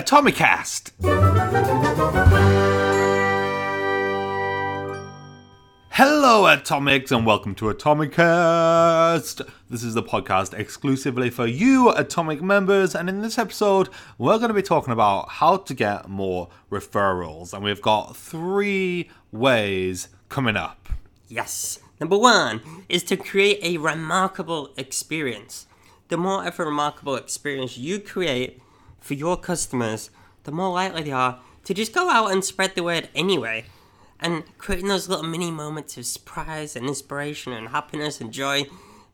Atomicast. Hello, Atomics, and welcome to Atomicast. This is the podcast exclusively for you, Atomic members, and in this episode, we're going to be talking about how to get more referrals, and we've got three ways coming up. Yes. Number one is to create a remarkable experience. The more of a remarkable experience you create for your customers, the more likely they are to just go out and spread the word anyway. And creating those little mini moments of surprise and inspiration and happiness and joy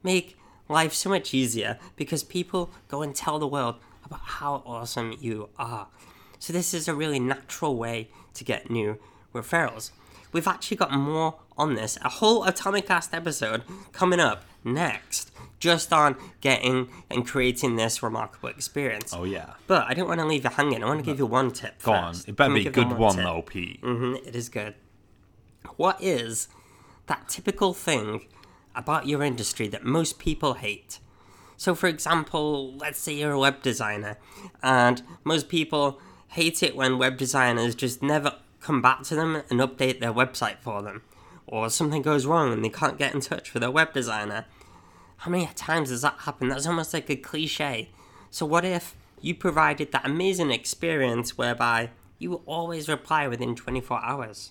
make life so much easier because people go and tell the world about how awesome you are. So, this is a really natural way to get new referrals. We've actually got more on this, a whole Atomic Atomicast episode coming up next, just on getting and creating this remarkable experience. Oh, yeah. But I don't want to leave you hanging. I want to give you one tip. Go on. It better be a good one, tip? though, Pete. hmm it is good. What is that typical thing about your industry that most people hate? So, for example, let's say you're a web designer, and most people hate it when web designers just never come back to them and update their website for them, or something goes wrong and they can't get in touch with their web designer. How many times does that happen? That's almost like a cliche. So, what if you provided that amazing experience whereby you always reply within 24 hours?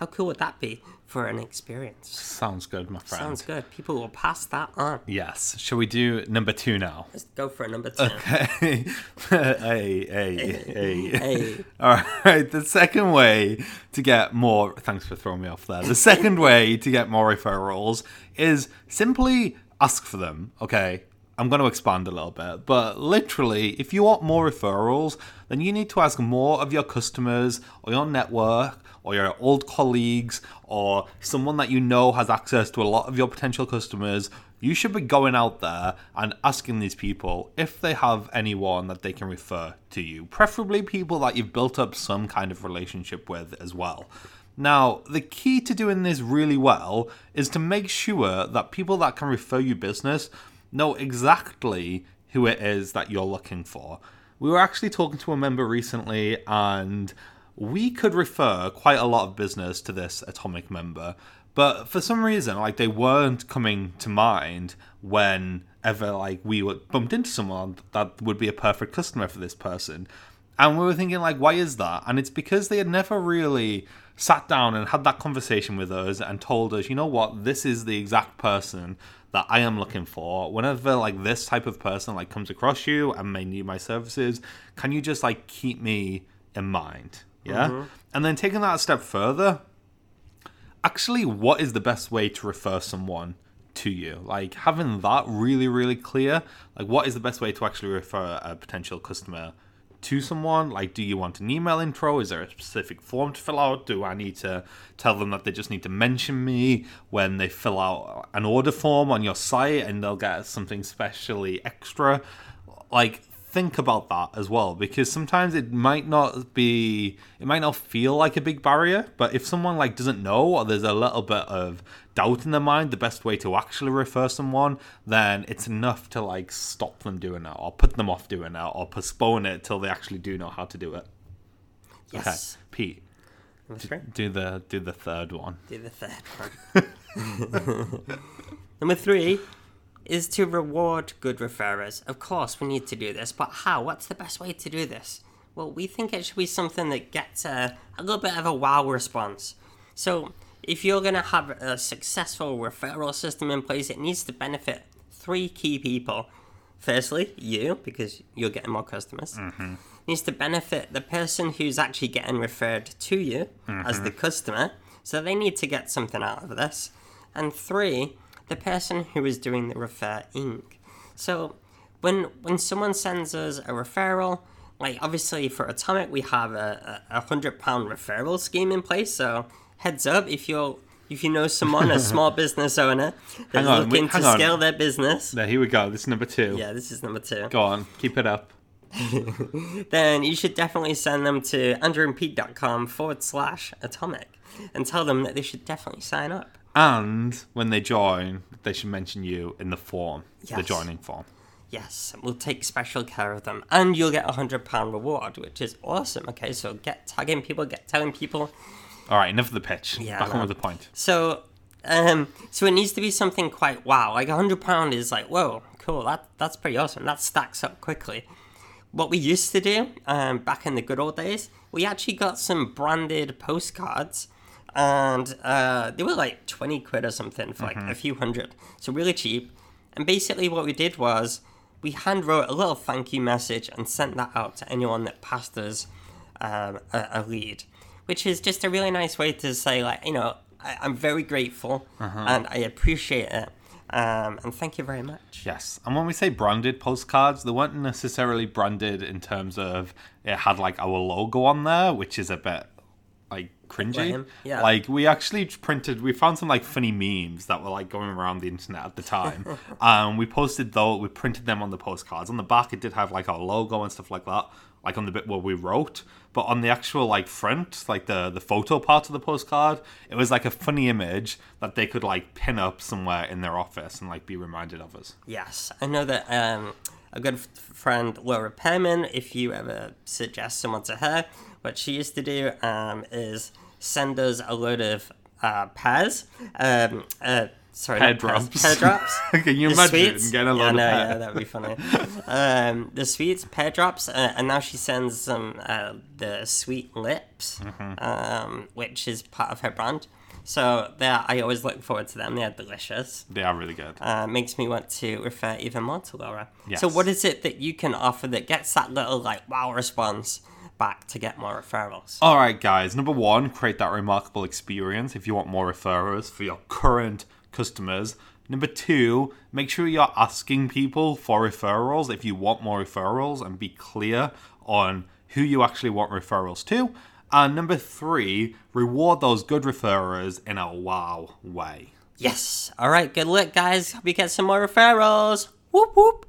How cool would that be for an experience? Sounds good, my friend. Sounds good. People will pass that on. Yes. Shall we do number two now? Let's go for number two. hey, hey, hey. Hey. All right. The second way to get more. Thanks for throwing me off there. The second way to get more referrals is simply ask for them. Okay. I'm going to expand a little bit, but literally, if you want more referrals, then you need to ask more of your customers or your network or your old colleagues or someone that you know has access to a lot of your potential customers. You should be going out there and asking these people if they have anyone that they can refer to you, preferably people that you've built up some kind of relationship with as well. Now, the key to doing this really well is to make sure that people that can refer you business know exactly who it is that you're looking for. We were actually talking to a member recently and we could refer quite a lot of business to this atomic member, but for some reason, like they weren't coming to mind whenever like we were bumped into someone that would be a perfect customer for this person. And we were thinking, like, why is that? And it's because they had never really sat down and had that conversation with us and told us, you know what, this is the exact person that I am looking for. Whenever like this type of person like comes across you and may need my services, can you just like keep me in mind? Yeah. Mm-hmm. And then taking that a step further, actually, what is the best way to refer someone to you? Like having that really, really clear. Like, what is the best way to actually refer a potential customer to someone? Like, do you want an email intro? Is there a specific form to fill out? Do I need to tell them that they just need to mention me when they fill out an order form on your site and they'll get something specially extra? Like, think about that as well because sometimes it might not be it might not feel like a big barrier but if someone like doesn't know or there's a little bit of doubt in their mind the best way to actually refer someone then it's enough to like stop them doing it or put them off doing it or postpone it till they actually do know how to do it Yes. okay pete Number three. do the do the third one Do the third one. Number three is to reward good referrers. Of course, we need to do this, but how? What's the best way to do this? Well, we think it should be something that gets a, a little bit of a wow response. So, if you're going to have a successful referral system in place, it needs to benefit three key people. Firstly, you, because you're getting more customers. Mm-hmm. Needs to benefit the person who's actually getting referred to you as the mm-hmm. customer. So they need to get something out of this. And three, the person who is doing the referring. So when when someone sends us a referral, like obviously for Atomic we have a, a, hundred pound referral scheme in place. So heads up if you're if you know someone, a small business owner that's on, looking wait, to on. scale their business. there here we go this is number two Yeah, this is number two. go on keep it up Then you should definitely send them to andrewandpete.com forward slash atomic and tell them that they should definitely sign up. And when they join they should mention you in the form the joining form Yes, we'll take special care of them, and you'll get a hundred pound reward, which is awesome. Okay, so get tagging people, get telling people. All right, enough of the pitch. Yeah, Back on man. with the point. So, um, so it needs to be something quite wow. Like a hundred pound is like whoa, cool. That that's pretty awesome. That stacks up quickly. What we used to do um, back in the good old days, we actually got some branded postcards, and uh, they were like twenty quid or something for like a few hundred. So really cheap. And basically, what we did was we hand wrote a little thank you message and sent that out to anyone that passed us um, a, a lead, which is just a really nice way to say, like, you know, I, I'm very grateful and I appreciate it. Um, and thank you very much. Yes, and when we say branded postcards, they weren't necessarily branded in terms of it had like our logo on there, which is a bit cringy. Yeah. Like we actually printed, we found some like funny memes that were like going around the internet at the time, and we posted though we printed them on the postcards. On the back, it did have like our logo and stuff like that, like on the bit where we wrote. But on the actual like front, like the the photo part of the postcard, it was like a funny image that they could like pin up somewhere in their office and like be reminded of us. Yes, I know that um, a good f- friend, Laura Pearman, if you ever suggest someone to her, what she used to do um, is send us a load of uh, pears. Um, uh, sorry, Pear not pears, drops. Pear drops. Can you The imagine sweets. getting a yeah, load of no, pear? Yeah, that'd be funny. um, the sweets, pear drops, uh, and now she sends some uh, the sweet lips, Mm-hmm. um, which is part of her brand. So there, I always look forward to them. They're delicious They are really good. uh, makes me want to refer even more to Laura. Yes. So, what is it that you can offer that gets that little like wow response back to get more referrals? All right, guys. Number one, create that remarkable experience if you want more referrals for your current customers. Number two, make sure you're asking people for referrals if you want more referrals and be clear on who you actually want referrals to. And number three, reward those good referrers in a wow way. Yes. All right. Good luck, guys. Hope you get some more referrals. Whoop whoop.